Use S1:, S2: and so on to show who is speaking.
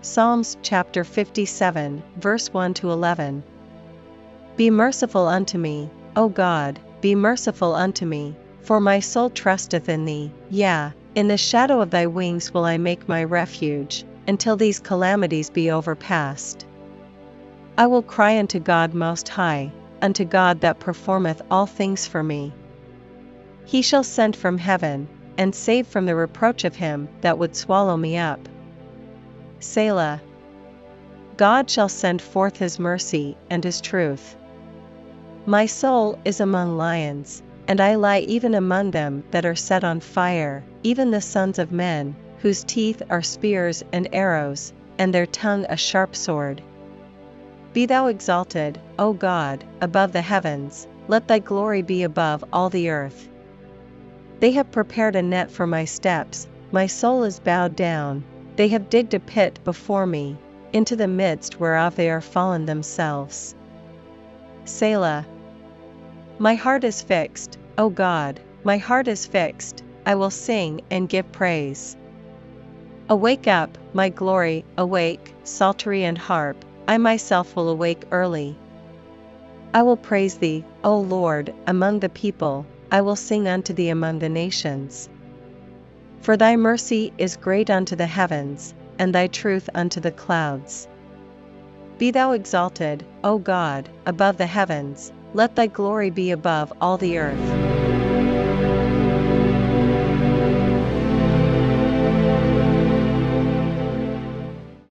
S1: Psalms chapter 57, verse 1 to 11. Be merciful unto me, O God, be merciful unto me, for my soul trusteth in thee, yea, in the shadow of thy wings will I make my refuge, until these calamities be overpast. I will cry unto God Most High, unto God that performeth all things for me. He shall send from heaven, and save from the reproach of him that would swallow me up. Selah. God shall send forth his mercy and his truth. My soul is among lions, and I lie even among them that are set on fire, even the sons of men, whose teeth are spears and arrows, and their tongue a sharp sword. Be thou exalted, O God, above the heavens, let thy glory be above all the earth. They have prepared a net for my steps, my soul is bowed down, they have digged a pit before me, into the midst whereof they are fallen themselves. Selah. My heart is fixed, O God, my heart is fixed, I will sing and give praise. Awake up, my glory, awake, psaltery and harp, I myself will awake early. I will praise thee, O Lord, among the people, I will sing unto thee among the nations. For thy mercy is great unto the heavens, and thy truth unto the clouds. Be thou exalted, O God, above the heavens, let thy glory be above all the earth.